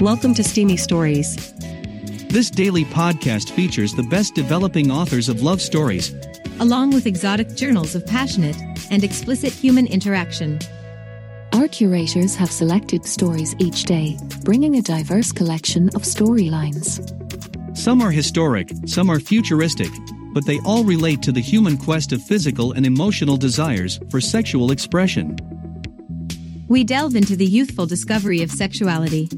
Welcome to Steamy Stories. This daily podcast features the best developing authors of love stories, along with exotic journals of passionate and explicit human interaction. Our curators have selected stories each day, bringing a diverse collection of storylines. Some are historic, some are futuristic, but they all relate to the human quest of physical and emotional desires for sexual expression. We delve into the youthful discovery of sexuality.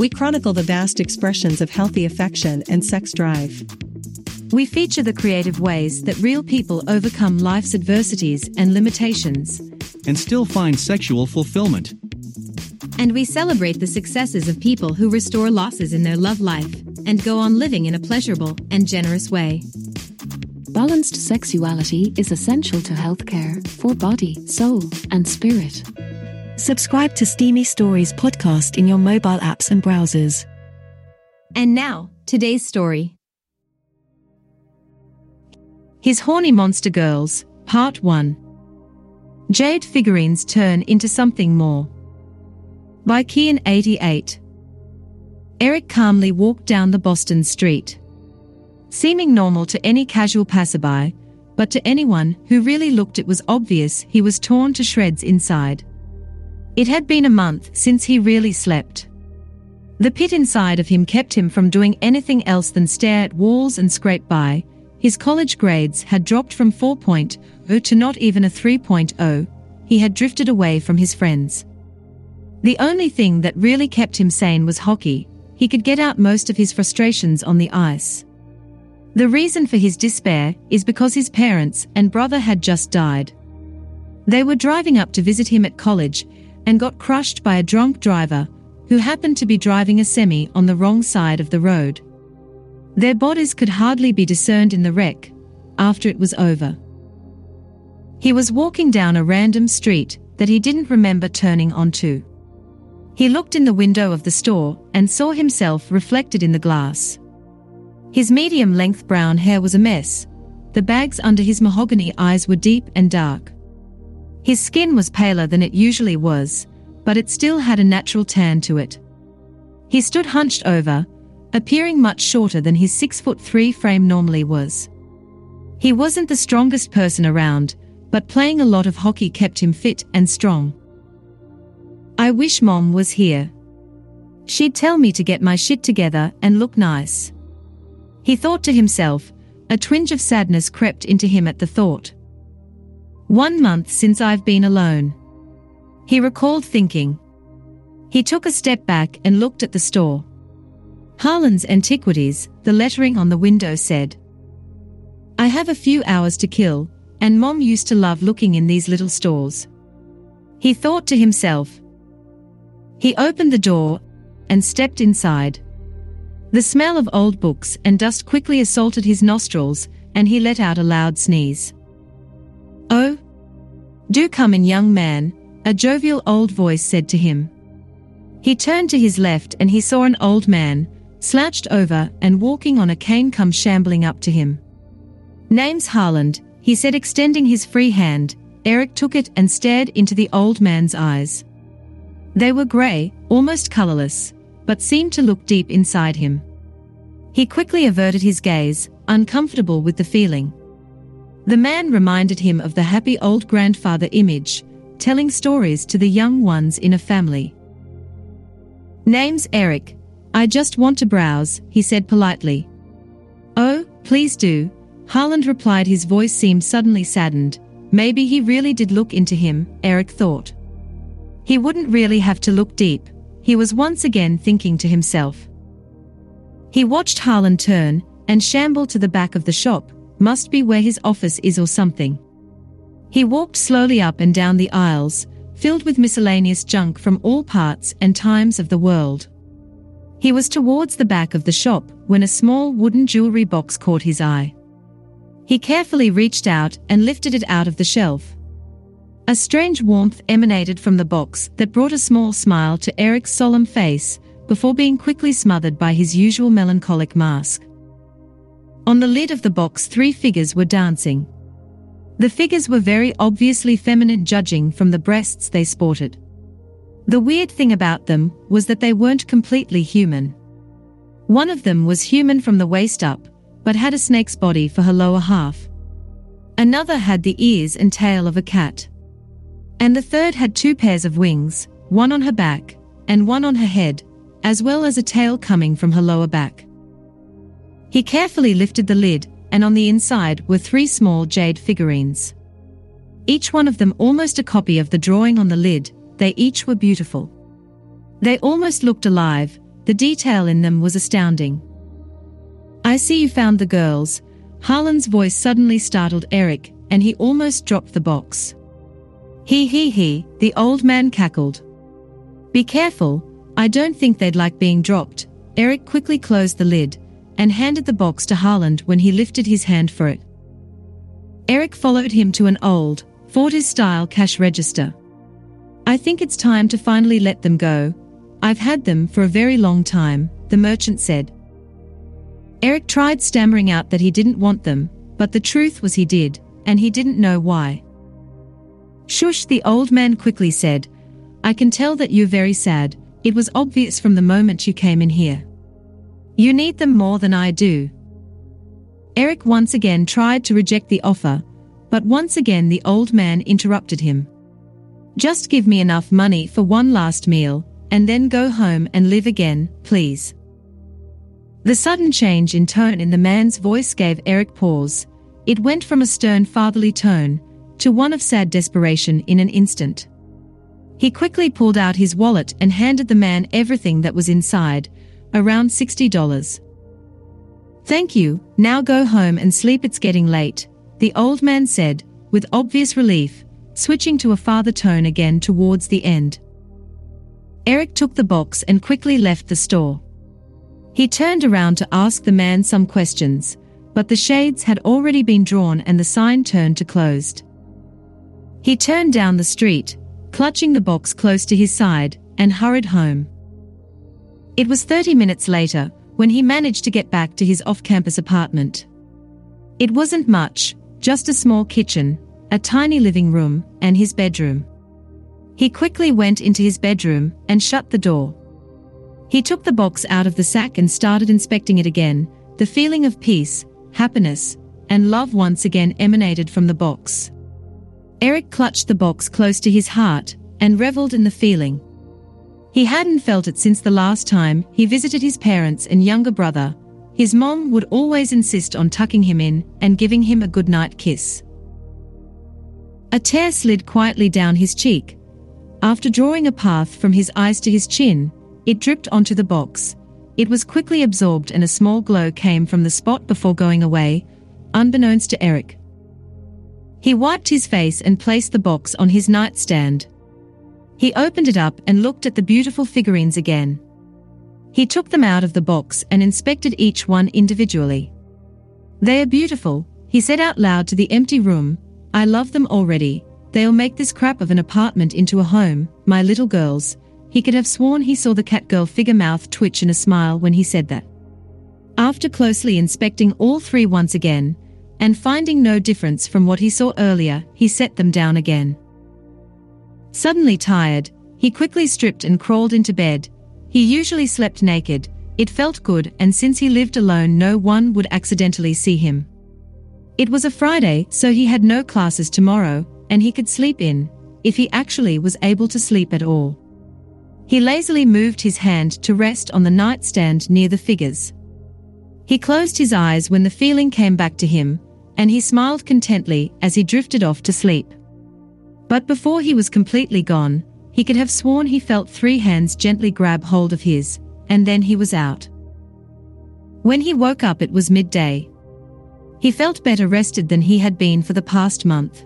We chronicle the vast expressions of healthy affection and sex drive. We feature the creative ways that real people overcome life's adversities and limitations. And still find sexual fulfillment. And we celebrate the successes of people who restore losses in their love life and go on living in a pleasurable and generous way. Balanced sexuality is essential to healthcare for body, soul, and spirit. Subscribe to Steamy Stories podcast in your mobile apps and browsers. And now, today's story. His Horny Monster Girls, Part 1. Jade Figurines Turn into Something More. By Kian 88. Eric calmly walked down the Boston street. Seeming normal to any casual passerby, but to anyone who really looked it was obvious he was torn to shreds inside. It had been a month since he really slept. The pit inside of him kept him from doing anything else than stare at walls and scrape by. His college grades had dropped from 4.0 to not even a 3.0. He had drifted away from his friends. The only thing that really kept him sane was hockey. He could get out most of his frustrations on the ice. The reason for his despair is because his parents and brother had just died. They were driving up to visit him at college and got crushed by a drunk driver who happened to be driving a semi on the wrong side of the road. Their bodies could hardly be discerned in the wreck after it was over. He was walking down a random street that he didn't remember turning onto. He looked in the window of the store and saw himself reflected in the glass. His medium length brown hair was a mess. The bags under his mahogany eyes were deep and dark. His skin was paler than it usually was, but it still had a natural tan to it. He stood hunched over, appearing much shorter than his six foot three frame normally was. He wasn't the strongest person around, but playing a lot of hockey kept him fit and strong. I wish mom was here. She'd tell me to get my shit together and look nice. He thought to himself, a twinge of sadness crept into him at the thought. One month since I've been alone. He recalled thinking. He took a step back and looked at the store. Harlan's Antiquities, the lettering on the window said. I have a few hours to kill, and Mom used to love looking in these little stores. He thought to himself. He opened the door and stepped inside. The smell of old books and dust quickly assaulted his nostrils, and he let out a loud sneeze. Oh? Do come in, young man, a jovial old voice said to him. He turned to his left and he saw an old man, slouched over and walking on a cane come shambling up to him. Name's Harland, he said extending his free hand. Eric took it and stared into the old man's eyes. They were grey, almost colourless, but seemed to look deep inside him. He quickly averted his gaze, uncomfortable with the feeling. The man reminded him of the happy old grandfather image, telling stories to the young ones in a family. Name's Eric. I just want to browse, he said politely. Oh, please do, Harland replied. His voice seemed suddenly saddened. Maybe he really did look into him, Eric thought. He wouldn't really have to look deep, he was once again thinking to himself. He watched Harlan turn and shamble to the back of the shop, must be where his office is or something. He walked slowly up and down the aisles, filled with miscellaneous junk from all parts and times of the world. He was towards the back of the shop when a small wooden jewelry box caught his eye. He carefully reached out and lifted it out of the shelf. A strange warmth emanated from the box that brought a small smile to Eric's solemn face before being quickly smothered by his usual melancholic mask. On the lid of the box, three figures were dancing. The figures were very obviously feminine, judging from the breasts they sported. The weird thing about them was that they weren't completely human. One of them was human from the waist up, but had a snake's body for her lower half. Another had the ears and tail of a cat. And the third had two pairs of wings, one on her back, and one on her head, as well as a tail coming from her lower back. He carefully lifted the lid, and on the inside were three small jade figurines. Each one of them almost a copy of the drawing on the lid, they each were beautiful. They almost looked alive, the detail in them was astounding. I see you found the girls. Harlan's voice suddenly startled Eric, and he almost dropped the box. He he he, the old man cackled. Be careful, I don't think they'd like being dropped. Eric quickly closed the lid and handed the box to Harland when he lifted his hand for it. Eric followed him to an old, Fortis style cash register. I think it's time to finally let them go. I've had them for a very long time, the merchant said. Eric tried stammering out that he didn't want them, but the truth was he did, and he didn't know why. Shush, the old man quickly said. I can tell that you're very sad, it was obvious from the moment you came in here. You need them more than I do. Eric once again tried to reject the offer, but once again the old man interrupted him. Just give me enough money for one last meal, and then go home and live again, please. The sudden change in tone in the man's voice gave Eric pause. It went from a stern fatherly tone to one of sad desperation in an instant. He quickly pulled out his wallet and handed the man everything that was inside, around $60. Thank you, now go home and sleep, it's getting late, the old man said, with obvious relief, switching to a father tone again towards the end. Eric took the box and quickly left the store. He turned around to ask the man some questions, but the shades had already been drawn and the sign turned to closed. He turned down the street, clutching the box close to his side, and hurried home. It was 30 minutes later when he managed to get back to his off campus apartment. It wasn't much, just a small kitchen, a tiny living room, and his bedroom. He quickly went into his bedroom and shut the door. He took the box out of the sack and started inspecting it again. The feeling of peace, happiness, and love once again emanated from the box. Eric clutched the box close to his heart and reveled in the feeling. He hadn't felt it since the last time he visited his parents and younger brother. His mom would always insist on tucking him in and giving him a goodnight kiss. A tear slid quietly down his cheek. After drawing a path from his eyes to his chin, it dripped onto the box. It was quickly absorbed and a small glow came from the spot before going away, unbeknownst to Eric. He wiped his face and placed the box on his nightstand. He opened it up and looked at the beautiful figurines again. He took them out of the box and inspected each one individually. They are beautiful, he said out loud to the empty room. I love them already. They'll make this crap of an apartment into a home, my little girls, he could have sworn he saw the catgirl figure mouth twitch in a smile when he said that. After closely inspecting all three once again, and finding no difference from what he saw earlier, he set them down again. Suddenly tired, he quickly stripped and crawled into bed. He usually slept naked, it felt good, and since he lived alone, no one would accidentally see him. It was a Friday, so he had no classes tomorrow, and he could sleep in, if he actually was able to sleep at all. He lazily moved his hand to rest on the nightstand near the figures. He closed his eyes when the feeling came back to him, and he smiled contently as he drifted off to sleep. But before he was completely gone, he could have sworn he felt three hands gently grab hold of his, and then he was out. When he woke up, it was midday. He felt better rested than he had been for the past month.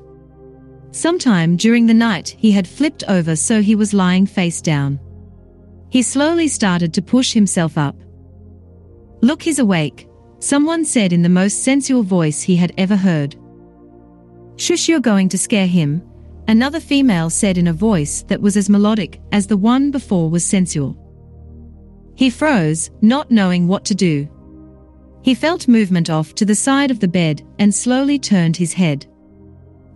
Sometime during the night, he had flipped over so he was lying face down. He slowly started to push himself up. Look, he's awake, someone said in the most sensual voice he had ever heard. Shush, you're going to scare him, another female said in a voice that was as melodic as the one before was sensual. He froze, not knowing what to do. He felt movement off to the side of the bed and slowly turned his head.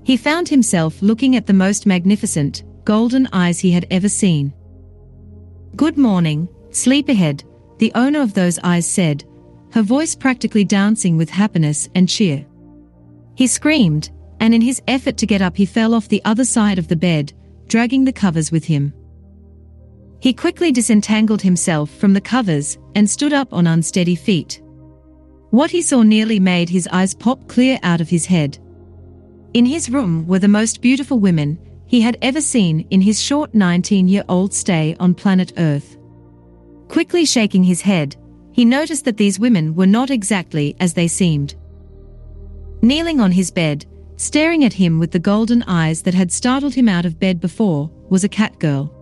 He found himself looking at the most magnificent, golden eyes he had ever seen. Good morning, sleepyhead, the owner of those eyes said, her voice practically dancing with happiness and cheer. He screamed, and in his effort to get up he fell off the other side of the bed, dragging the covers with him. He quickly disentangled himself from the covers and stood up on unsteady feet. What he saw nearly made his eyes pop clear out of his head. In his room were the most beautiful women he had ever seen in his short 19 year old stay on planet Earth. Quickly shaking his head, he noticed that these women were not exactly as they seemed. Kneeling on his bed, staring at him with the golden eyes that had startled him out of bed before, was a cat girl.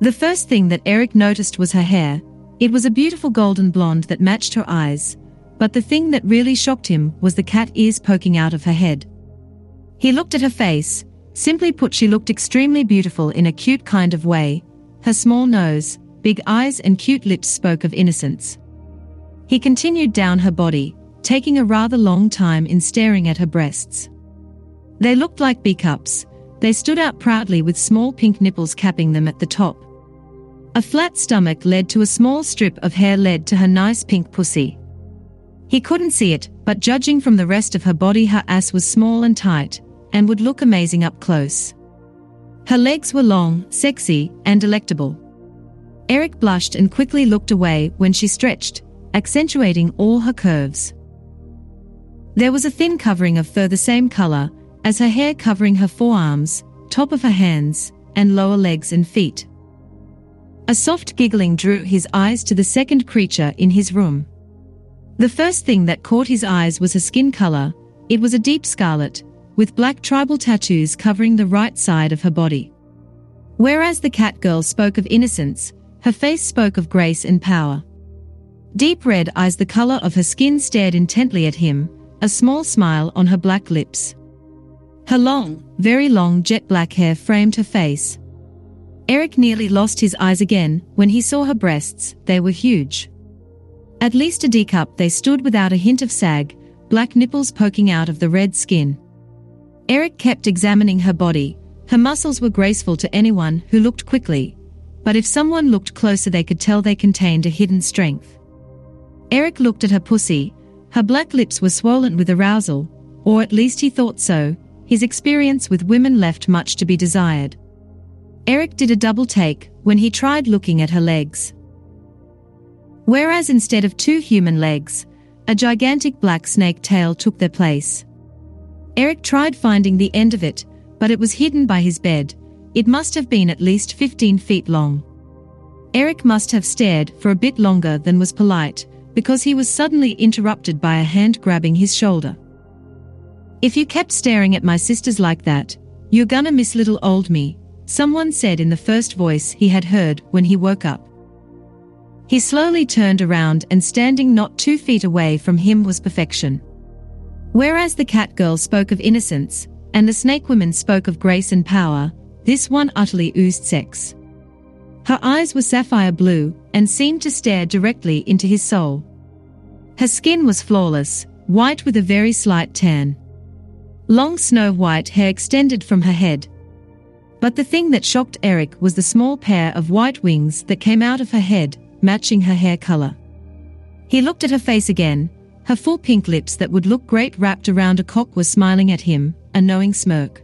The first thing that Eric noticed was her hair. It was a beautiful golden blonde that matched her eyes, but the thing that really shocked him was the cat ears poking out of her head. He looked at her face, simply put she looked extremely beautiful in a cute kind of way. Her small nose, big eyes and cute lips spoke of innocence. He continued down her body, taking a rather long time in staring at her breasts. They looked like B cups, they stood out proudly with small pink nipples capping them at the top. A flat stomach led to a small strip of hair led to her nice pink pussy. He couldn't see it, but judging from the rest of her body, her ass was small and tight, and would look amazing up close. Her legs were long, sexy, and delectable. Eric blushed and quickly looked away when she stretched, accentuating all her curves. There was a thin covering of fur the same color as her hair covering her forearms, top of her hands, and lower legs and feet. A soft giggling drew his eyes to the second creature in his room. The first thing that caught his eyes was her skin color, it was a deep scarlet, with black tribal tattoos covering the right side of her body. Whereas the cat girl spoke of innocence, her face spoke of grace and power. Deep red eyes, the color of her skin, stared intently at him, a small smile on her black lips. Her long, very long jet black hair framed her face, Eric nearly lost his eyes again when he saw her breasts, they were huge. At least a D cup they stood without a hint of sag, black nipples poking out of the red skin. Eric kept examining her body, her muscles were graceful to anyone who looked quickly, but if someone looked closer they could tell they contained a hidden strength. Eric looked at her pussy, her black lips were swollen with arousal, or at least he thought so, his experience with women left much to be desired. Eric did a double take when he tried looking at her legs. Whereas instead of two human legs, a gigantic black snake tail took their place. Eric tried finding the end of it, but it was hidden by his bed. It must have been at least 15 feet long. Eric must have stared for a bit longer than was polite, because he was suddenly interrupted by a hand grabbing his shoulder. If you kept staring at my sisters like that, you're gonna miss little old me, Someone said in the first voice he had heard when he woke up. He slowly turned around and standing not two feet away from him was perfection. Whereas the cat girl spoke of innocence, and the snake woman spoke of grace and power, this one utterly oozed sex. Her eyes were sapphire blue and seemed to stare directly into his soul. Her skin was flawless, white with a very slight tan. Long snow white hair extended from her head, but the thing that shocked Eric was the small pair of white wings that came out of her head, matching her hair color. He looked at her face again, her full pink lips that would look great wrapped around a cock were smiling at him, a knowing smirk.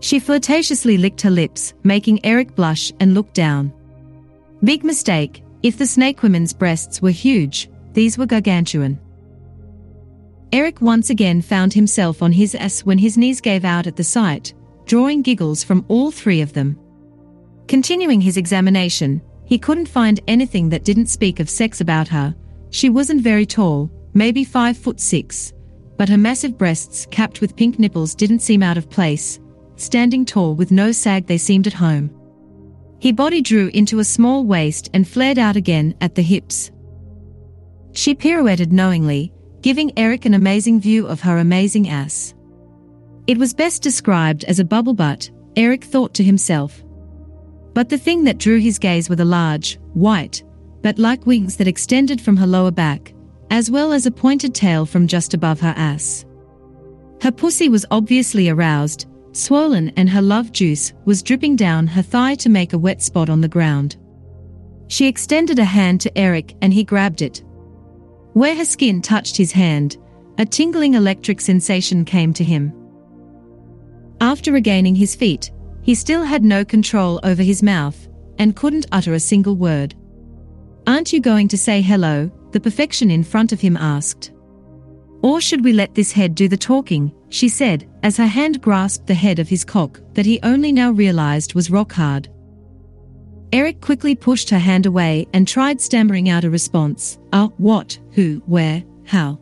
She flirtatiously licked her lips, making Eric blush and look down. Big mistake, if the snake women's breasts were huge, these were gargantuan. Eric once again found himself on his ass when his knees gave out at the sight, drawing giggles from all three of them. Continuing his examination, he couldn't find anything that didn't speak of sex about her. She wasn't very tall, maybe five foot six, but her massive breasts capped with pink nipples didn't seem out of place. Standing tall with no sag, they seemed at home. He body drew into a small waist and flared out again at the hips. She pirouetted knowingly, giving Eric an amazing view of her amazing ass. It was best described as a bubble butt, Eric thought to himself. But the thing that drew his gaze were the large, white, but like wings that extended from her lower back, as well as a pointed tail from just above her ass. Her pussy was obviously aroused, swollen, and her love juice was dripping down her thigh to make a wet spot on the ground. She extended a hand to Eric and he grabbed it. Where her skin touched his hand, a tingling electric sensation came to him. After regaining his feet, he still had no control over his mouth and couldn't utter a single word. Aren't you going to say hello? The perfection in front of him asked. Or should we let this head do the talking? She said, as her hand grasped the head of his cock that he only now realized was rock hard. Eric quickly pushed her hand away and tried stammering out a response. Uh, what, who, where, how?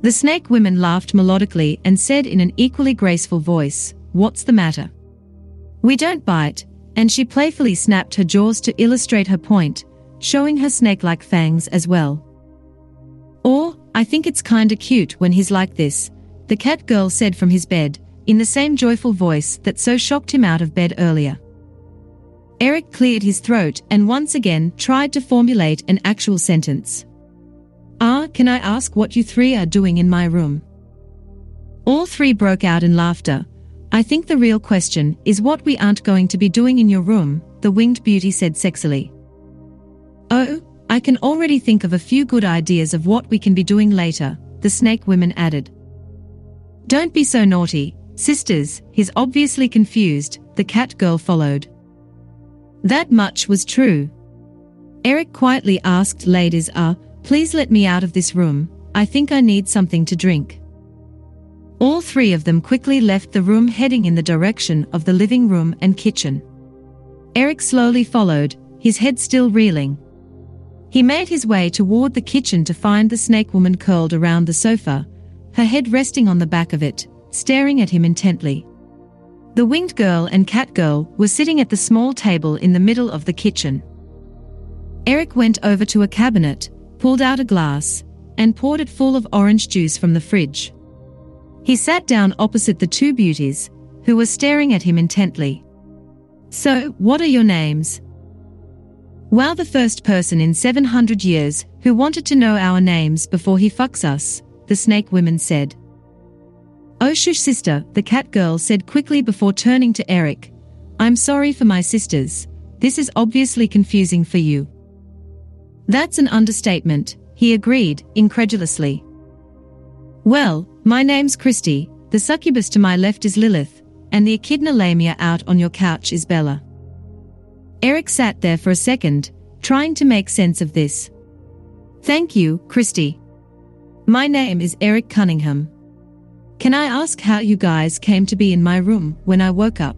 The snake women laughed melodically and said in an equally graceful voice, What's the matter? We don't bite, and she playfully snapped her jaws to illustrate her point, showing her snake-like fangs as well. Or, I think it's kinda cute when he's like this, the cat girl said from his bed, in the same joyful voice that so shocked him out of bed earlier. Eric cleared his throat and once again tried to formulate an actual sentence. Ah, can I ask what you three are doing in my room? All three broke out in laughter. I think the real question is what we aren't going to be doing in your room, the winged beauty said sexily. Oh, I can already think of a few good ideas of what we can be doing later, the snake women added. Don't be so naughty, sisters, he's obviously confused, the cat girl followed. That much was true. Eric quietly asked ladies, uh, please let me out of this room, I think I need something to drink. All three of them quickly left the room heading in the direction of the living room and kitchen. Eric slowly followed, his head still reeling. He made his way toward the kitchen to find the snake woman curled around the sofa, her head resting on the back of it, staring at him intently. The winged girl and cat girl were sitting at the small table in the middle of the kitchen. Eric went over to a cabinet, pulled out a glass, and poured it full of orange juice from the fridge. He sat down opposite the two beauties, who were staring at him intently. So, what are your names? Well, the first person in 700 years who wanted to know our names before he fucks us, the snake women said. Shush sister, the cat girl said quickly before turning to Eric. I'm sorry for my sisters. This is obviously confusing for you. That's an understatement, he agreed, incredulously. Well, my name's Christy, the succubus to my left is Lilith, and the echidna lamia out on your couch is Bella. Eric sat there for a second, trying to make sense of this. Thank you, Christy. My name is Eric Cunningham. Can I ask how you guys came to be in my room when I woke up?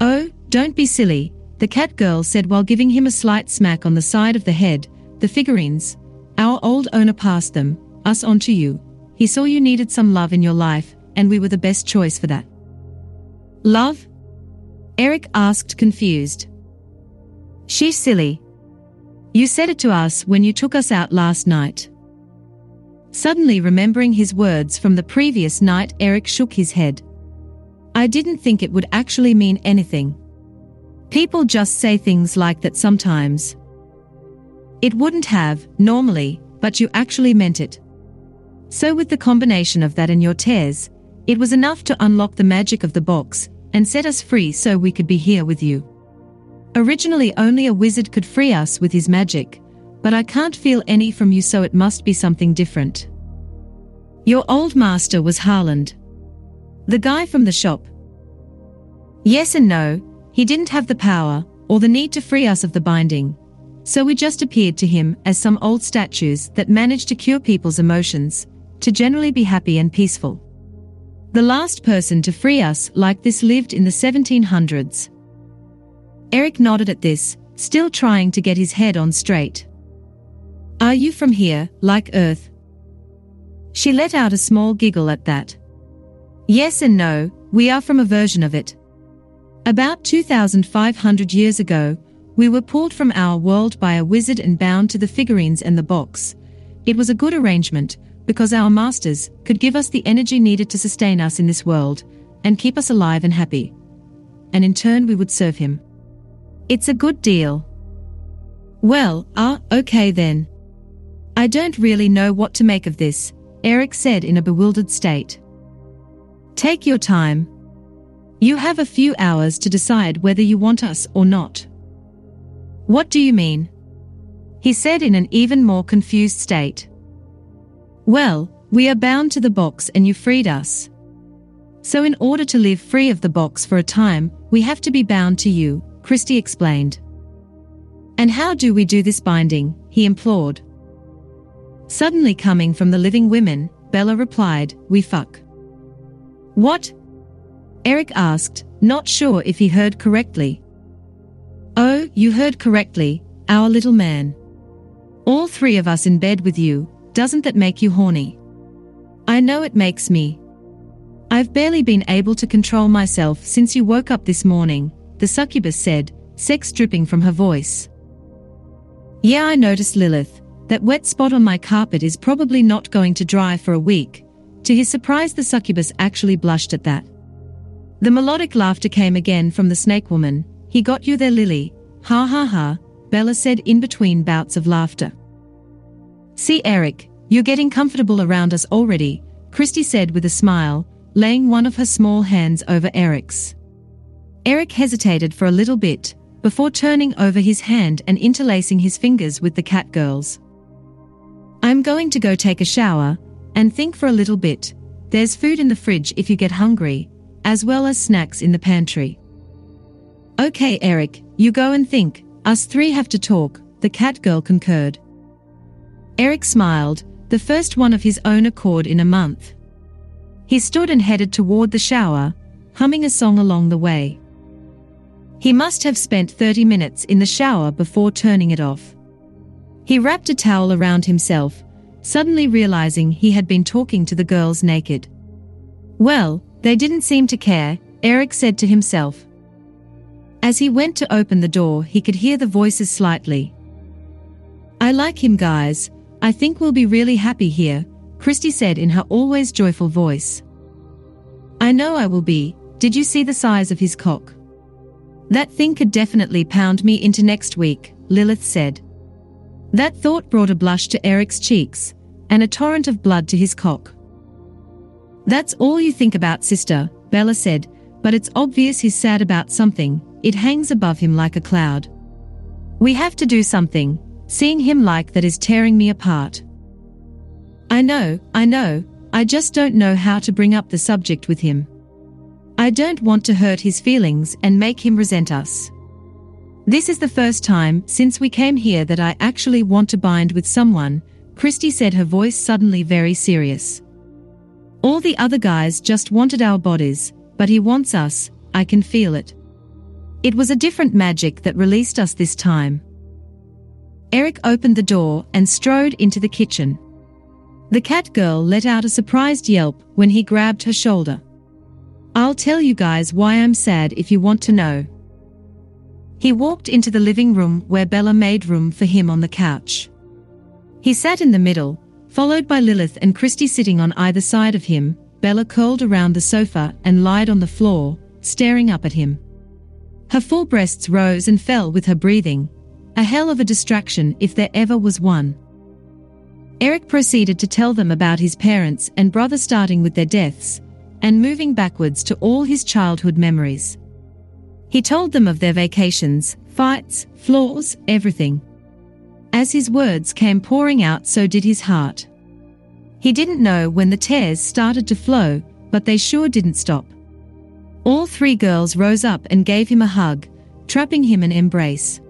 Oh, don't be silly, the cat girl said while giving him a slight smack on the side of the head. The figurines. Our old owner passed them, us on to you. He saw you needed some love in your life, and we were the best choice for that. Love? Eric asked confused. She's silly. You said it to us when you took us out last night. Suddenly remembering his words from the previous night, Eric shook his head. I didn't think it would actually mean anything. People just say things like that sometimes. It wouldn't have, normally, but you actually meant it. So, with the combination of that and your tears, it was enough to unlock the magic of the box and set us free so we could be here with you. Originally, only a wizard could free us with his magic, but I can't feel any from you, so it must be something different. Your old master was Harland. The guy from the shop. Yes and no, he didn't have the power or the need to free us of the binding. So we just appeared to him as some old statues that managed to cure people's emotions, to generally be happy and peaceful. The last person to free us like this lived in the 1700s. Eric nodded at this, still trying to get his head on straight. Are you from here, like Earth? She let out a small giggle at that. Yes and no, we are from a version of it. About 2,500 years ago, we were pulled from our world by a wizard and bound to the figurines and the box. It was a good arrangement, because our masters could give us the energy needed to sustain us in this world and keep us alive and happy. And in turn, we would serve him. It's a good deal. Well, ah, okay then. I don't really know what to make of this, Eric said in a bewildered state. Take your time. You have a few hours to decide whether you want us or not. What do you mean? He said in an even more confused state. Well, we are bound to the box and you freed us. So in order to live free of the box for a time, we have to be bound to you, Christie explained. And how do we do this binding? he implored. Suddenly coming from the living women, Bella replied, We fuck. What? Eric asked, not sure if he heard correctly. Oh, you heard correctly, our little man. All three of us in bed with you, doesn't that make you horny? I know it makes me. I've barely been able to control myself since you woke up this morning, the succubus said, sex dripping from her voice. Yeah, I noticed Lilith. That wet spot on my carpet is probably not going to dry for a week. To his surprise, the succubus actually blushed at that. The melodic laughter came again from the snake woman. He got you there, Lily. Ha ha ha, Bella said in between bouts of laughter. See, Eric, you're getting comfortable around us already, Christie said with a smile, laying one of her small hands over Eric's. Eric hesitated for a little bit, before turning over his hand and interlacing his fingers with the cat girl's. I'm going to go take a shower, and think for a little bit. There's food in the fridge if you get hungry, as well as snacks in the pantry. Okay, Eric, you go and think, us three have to talk, the cat girl concurred. Eric smiled, the first one of his own accord in a month. He stood and headed toward the shower, humming a song along the way. He must have spent 30 minutes in the shower before turning it off. He wrapped a towel around himself, suddenly realizing he had been talking to the girls naked. Well, they didn't seem to care, Eric said to himself. As he went to open the door, he could hear the voices slightly. I like him, guys. I think we'll be really happy here, Christie said in her always joyful voice. I know I will be. Did you see the size of his cock? That thing could definitely pound me into next week, Lilith said. That thought brought a blush to Eric's cheeks, and a torrent of blood to his cock. That's all you think about, sister, Bella said, but it's obvious he's sad about something, it hangs above him like a cloud. We have to do something, seeing him like that is tearing me apart. I know, I know, I just don't know how to bring up the subject with him. I don't want to hurt his feelings and make him resent us. This is the first time since we came here that I actually want to bind with someone, Christie said her voice suddenly very serious. All the other guys just wanted our bodies, but he wants us, I can feel it. It was a different magic that released us this time. Eric opened the door and strode into the kitchen. The cat girl let out a surprised yelp when he grabbed her shoulder. I'll tell you guys why I'm sad if you want to know. He walked into the living room where Bella made room for him on the couch. He sat in the middle, Followed by Lilith and Christie sitting on either side of him, Bella curled around the sofa and lied on the floor, staring up at him. Her full breasts rose and fell with her breathing. A hell of a distraction if there ever was one. Eric proceeded to tell them about his parents and brother starting with their deaths, and moving backwards to all his childhood memories. He told them of their vacations, fights, flaws, everything. As his words came pouring out, so did his heart. He didn't know when the tears started to flow, but they sure didn't stop. All three girls rose up and gave him a hug, trapping him an embrace.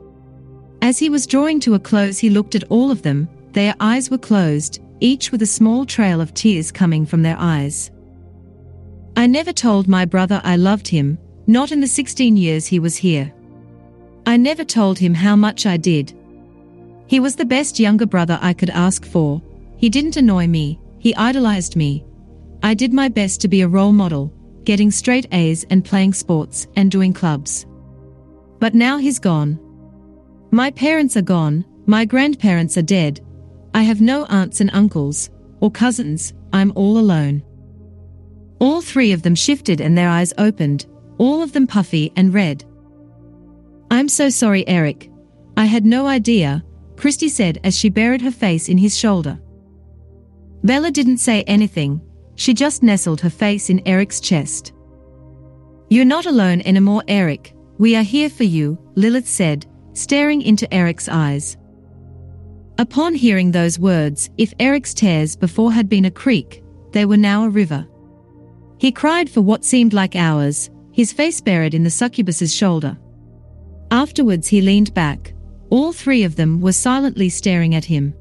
As he was drawing to a close, he looked at all of them, their eyes were closed, each with a small trail of tears coming from their eyes. I never told my brother I loved him, not in the 16 years he was here. I never told him how much I did, he was the best younger brother I could ask for. He didn't annoy me, he idolized me. I did my best to be a role model, getting straight A's and playing sports and doing clubs. But now he's gone. My parents are gone, my grandparents are dead. I have no aunts and uncles, or cousins, I'm all alone. All three of them shifted and their eyes opened, all of them puffy and red. I'm so sorry, Eric. I had no idea, Christie said as she buried her face in his shoulder. Bella didn't say anything, she just nestled her face in Eric's chest. You're not alone anymore, Eric. We are here for you, Lilith said, staring into Eric's eyes. Upon hearing those words, if Eric's tears before had been a creek, they were now a river. He cried for what seemed like hours, his face buried in the succubus's shoulder. Afterwards he leaned back. All three of them were silently staring at him.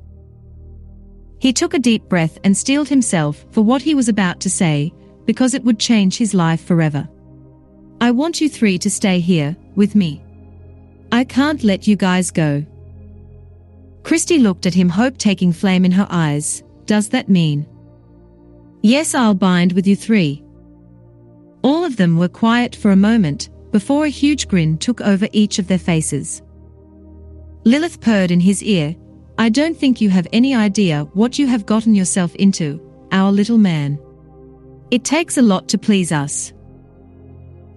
He took a deep breath and steeled himself for what he was about to say, because it would change his life forever. I want you three to stay here, with me. I can't let you guys go. Christy looked at him, hope taking flame in her eyes. Does that mean? Yes, I'll bind with you three. All of them were quiet for a moment, before a huge grin took over each of their faces. Lilith purred in his ear, I don't think you have any idea what you have gotten yourself into, our little man. It takes a lot to please us.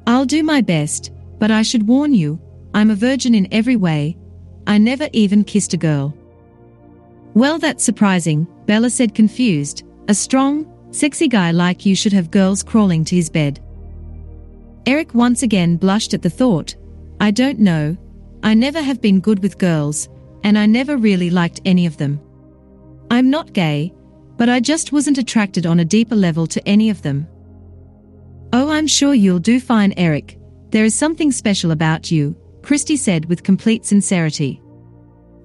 I'll do my best, but I should warn you, I'm a virgin in every way. I never even kissed a girl. Well, that's surprising, Bella said confused. A strong, sexy guy like you should have girls crawling to his bed. Eric once again blushed at the thought. I don't know. I never have been good with girls, and I never really liked any of them. I'm not gay, but I just wasn't attracted on a deeper level to any of them. Oh, I'm sure you'll do fine, Eric. There is something special about you, Christy said with complete sincerity.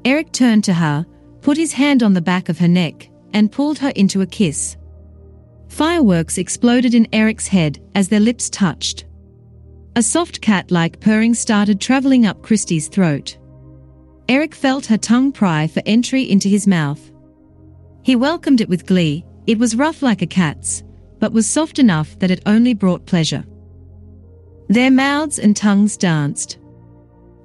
Eric turned to her, put his hand on the back of her neck, and pulled her into a kiss. Fireworks exploded in Eric's head as their lips touched. A soft cat-like purring started traveling up Christie's throat. Eric felt her tongue pry for entry into his mouth. He welcomed it with glee, it was rough like a cat's, but was soft enough that it only brought pleasure. Their mouths and tongues danced.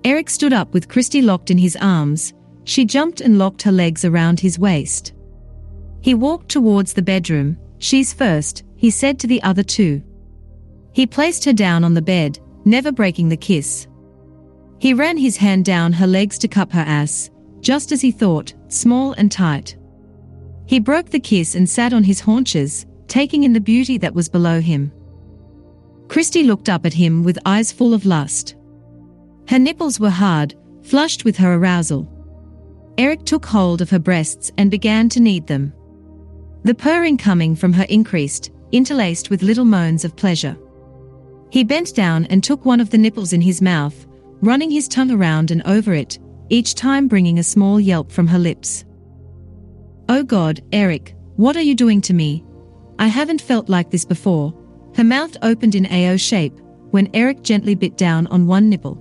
Eric stood up with Christy locked in his arms, she jumped and locked her legs around his waist. He walked towards the bedroom, she's first, he said to the other two. He placed her down on the bed, never breaking the kiss. He ran his hand down her legs to cup her ass, just as he thought, small and tight. He broke the kiss and sat on his haunches, taking in the beauty that was below him. Christy looked up at him with eyes full of lust. Her nipples were hard, flushed with her arousal. Eric took hold of her breasts and began to knead them. The purring coming from her increased, interlaced with little moans of pleasure. He bent down and took one of the nipples in his mouth, running his tongue around and over it, each time bringing a small yelp from her lips. Oh God, Eric, what are you doing to me? I haven't felt like this before. Her mouth opened in AO shape when Eric gently bit down on one nipple.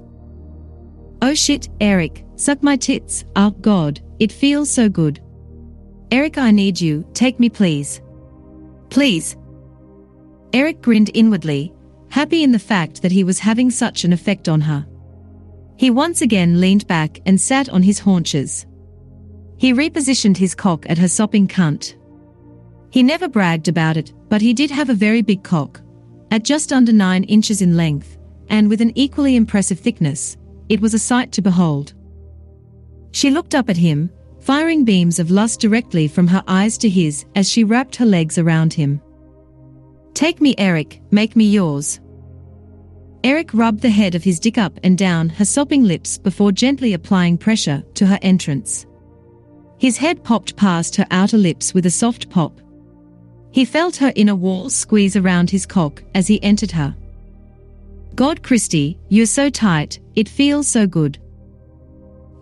Oh shit, Eric, suck my tits. Oh God, it feels so good. Eric, I need you, take me please. Please. Eric grinned inwardly, happy in the fact that he was having such an effect on her. He once again leaned back and sat on his haunches. He repositioned his cock at her sopping cunt. He never bragged about it, but he did have a very big cock. At just under 9 inches in length, and with an equally impressive thickness, it was a sight to behold. She looked up at him, firing beams of lust directly from her eyes to his as she wrapped her legs around him. Take me, Eric, make me yours. Eric rubbed the head of his dick up and down her sopping lips before gently applying pressure to her entrance. His head popped past her outer lips with a soft pop. He felt her inner walls squeeze around his cock as he entered her. God Christy, you're so tight, it feels so good.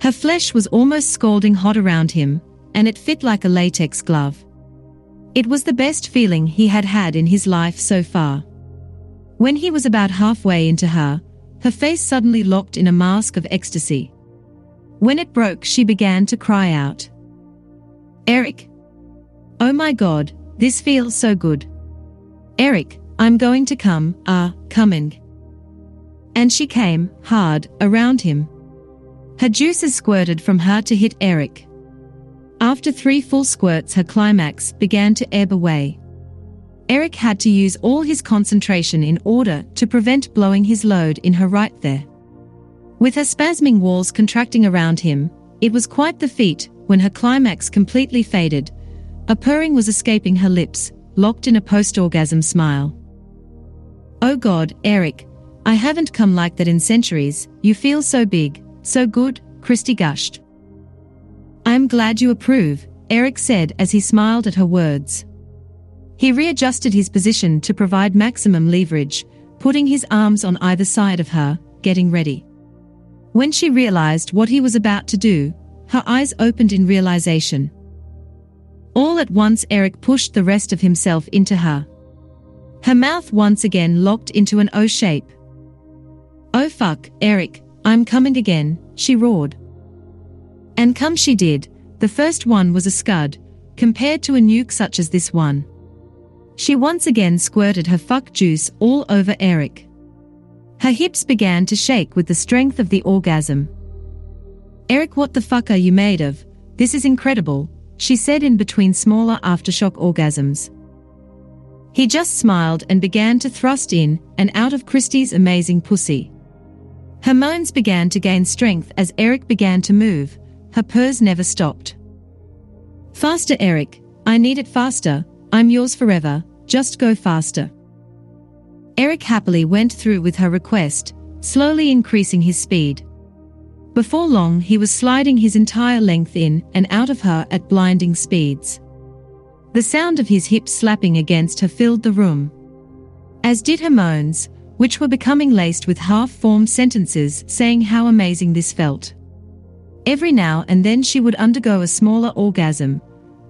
Her flesh was almost scalding hot around him, and it fit like a latex glove. It was the best feeling he had had in his life so far. When he was about halfway into her, her face suddenly locked in a mask of ecstasy. When it broke, she began to cry out. Eric! Oh my god, this feels so good. Eric, I'm going to come, ah, uh, coming. And she came, hard, around him. Her juices squirted from her to hit Eric. After three full squirts, her climax began to ebb away. Eric had to use all his concentration in order to prevent blowing his load in her right there. With her spasming walls contracting around him, it was quite the feat when her climax completely faded. A purring was escaping her lips, locked in a post-orgasm smile. Oh god, Eric, I haven't come like that in centuries, you feel so big, so good, Christy gushed. I am glad you approve, Eric said as he smiled at her words. He readjusted his position to provide maximum leverage, putting his arms on either side of her, getting ready. When she realized what he was about to do, her eyes opened in realization. All at once, Eric pushed the rest of himself into her. Her mouth once again locked into an O shape. Oh fuck, Eric, I'm coming again, she roared. And come she did, the first one was a scud, compared to a nuke such as this one. She once again squirted her fuck juice all over Eric. Her hips began to shake with the strength of the orgasm. Eric, what the fuck are you made of? This is incredible, she said in between smaller aftershock orgasms. He just smiled and began to thrust in and out of Christy's amazing pussy. Her moans began to gain strength as Eric began to move, her purrs never stopped. Faster, Eric, I need it faster, I'm yours forever, just go faster. Eric happily went through with her request, slowly increasing his speed. Before long, he was sliding his entire length in and out of her at blinding speeds. The sound of his hips slapping against her filled the room. As did her moans, which were becoming laced with half-formed sentences saying how amazing this felt. Every now and then she would undergo a smaller orgasm,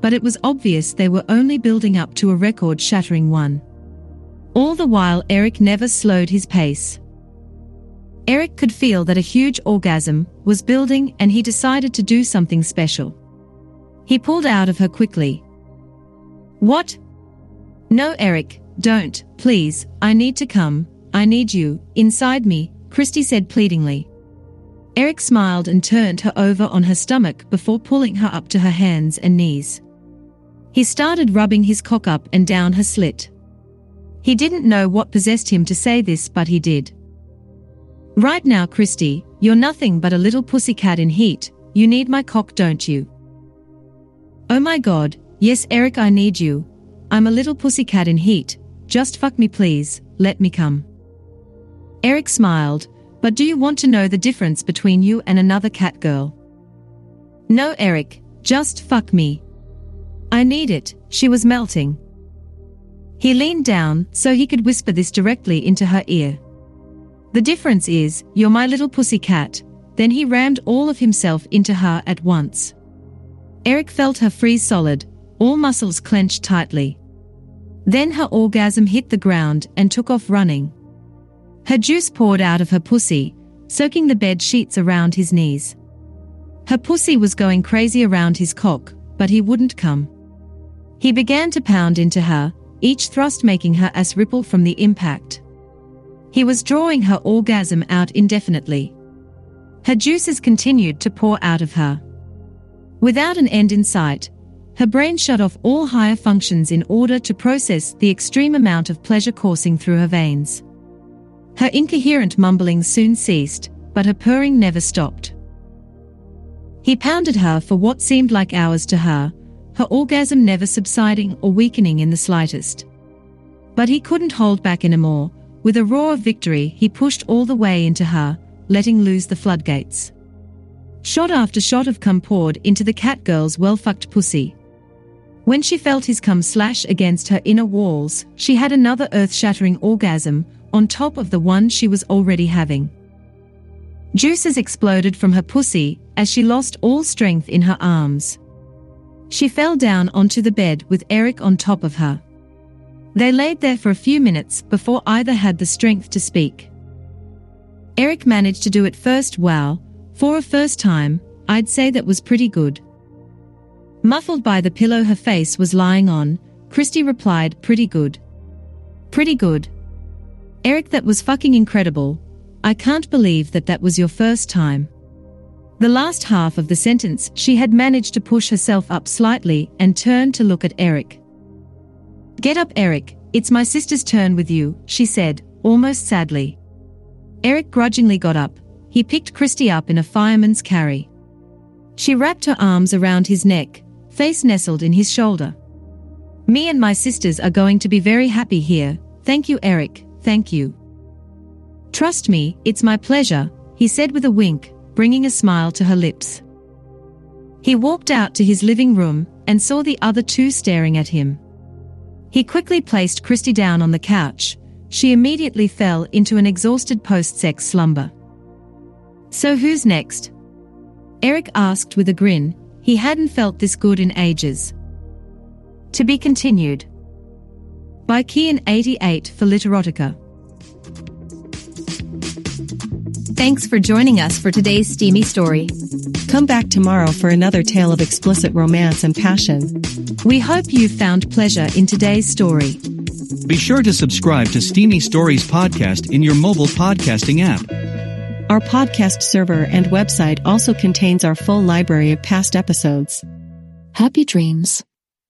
but it was obvious they were only building up to a record-shattering one. All the while Eric never slowed his pace. Eric could feel that a huge orgasm was building and he decided to do something special. He pulled out of her quickly. What? No, Eric, don't, please, I need to come, I need you, inside me, Christy said pleadingly. Eric smiled and turned her over on her stomach before pulling her up to her hands and knees. He started rubbing his cock up and down her slit. He didn't know what possessed him to say this, but he did. Right now, Christy, you're nothing but a little pussycat in heat, you need my cock, don't you? Oh my god, yes, Eric, I need you. I'm a little pussycat in heat, just fuck me, please, let me come. Eric smiled, but do you want to know the difference between you and another cat girl? No, Eric, just fuck me. I need it, she was melting. He leaned down so he could whisper this directly into her ear. The difference is, you're my little pussy cat. Then he rammed all of himself into her at once. Eric felt her freeze solid, all muscles clenched tightly. Then her orgasm hit the ground and took off running. Her juice poured out of her pussy, soaking the bed sheets around his knees. Her pussy was going crazy around his cock, but he wouldn't come. He began to pound into her, each thrust making her ass ripple from the impact. He was drawing her orgasm out indefinitely. Her juices continued to pour out of her. Without an end in sight, her brain shut off all higher functions in order to process the extreme amount of pleasure coursing through her veins. Her incoherent mumblings soon ceased, but her purring never stopped. He pounded her for what seemed like hours to her, her orgasm never subsiding or weakening in the slightest. But he couldn't hold back anymore. With a roar of victory, he pushed all the way into her, letting loose the floodgates. Shot after shot of cum poured into the cat girl's well-fucked pussy. When she felt his cum slash against her inner walls, she had another earth-shattering orgasm, on top of the one she was already having. Juices exploded from her pussy as she lost all strength in her arms. She fell down onto the bed with Eric on top of her. They laid there for a few minutes before either had the strength to speak. Eric managed to do it first well, for a first time, I'd say that was pretty good. Muffled by the pillow her face was lying on, Christy replied, pretty good. Pretty good, Eric, that was fucking incredible. I can't believe that that was your first time. The last half of the sentence, she had managed to push herself up slightly and turned to look at Eric. Get up, Eric, it's my sister's turn with you, she said, almost sadly. Eric grudgingly got up. He picked Christy up in a fireman's carry. She wrapped her arms around his neck, face nestled in his shoulder. Me and my sisters are going to be very happy here, thank you, Eric, Thank you. Trust me, it's my pleasure, he said with a wink, bringing a smile to her lips. He walked out to his living room and saw the other two staring at him. He quickly placed Christy down on the couch. She immediately fell into an exhausted post-sex slumber. So who's next? Eric asked with a grin. He hadn't felt this good in ages. To be continued. By Kian88 for Literotica. Thanks for joining us for today's steamy story. Come back tomorrow for another tale of explicit romance and passion. We hope you found pleasure in today's story. Be sure to subscribe to Steamy Stories podcast in your mobile podcasting app. Our podcast server and website also contains our full library of past episodes. Happy dreams.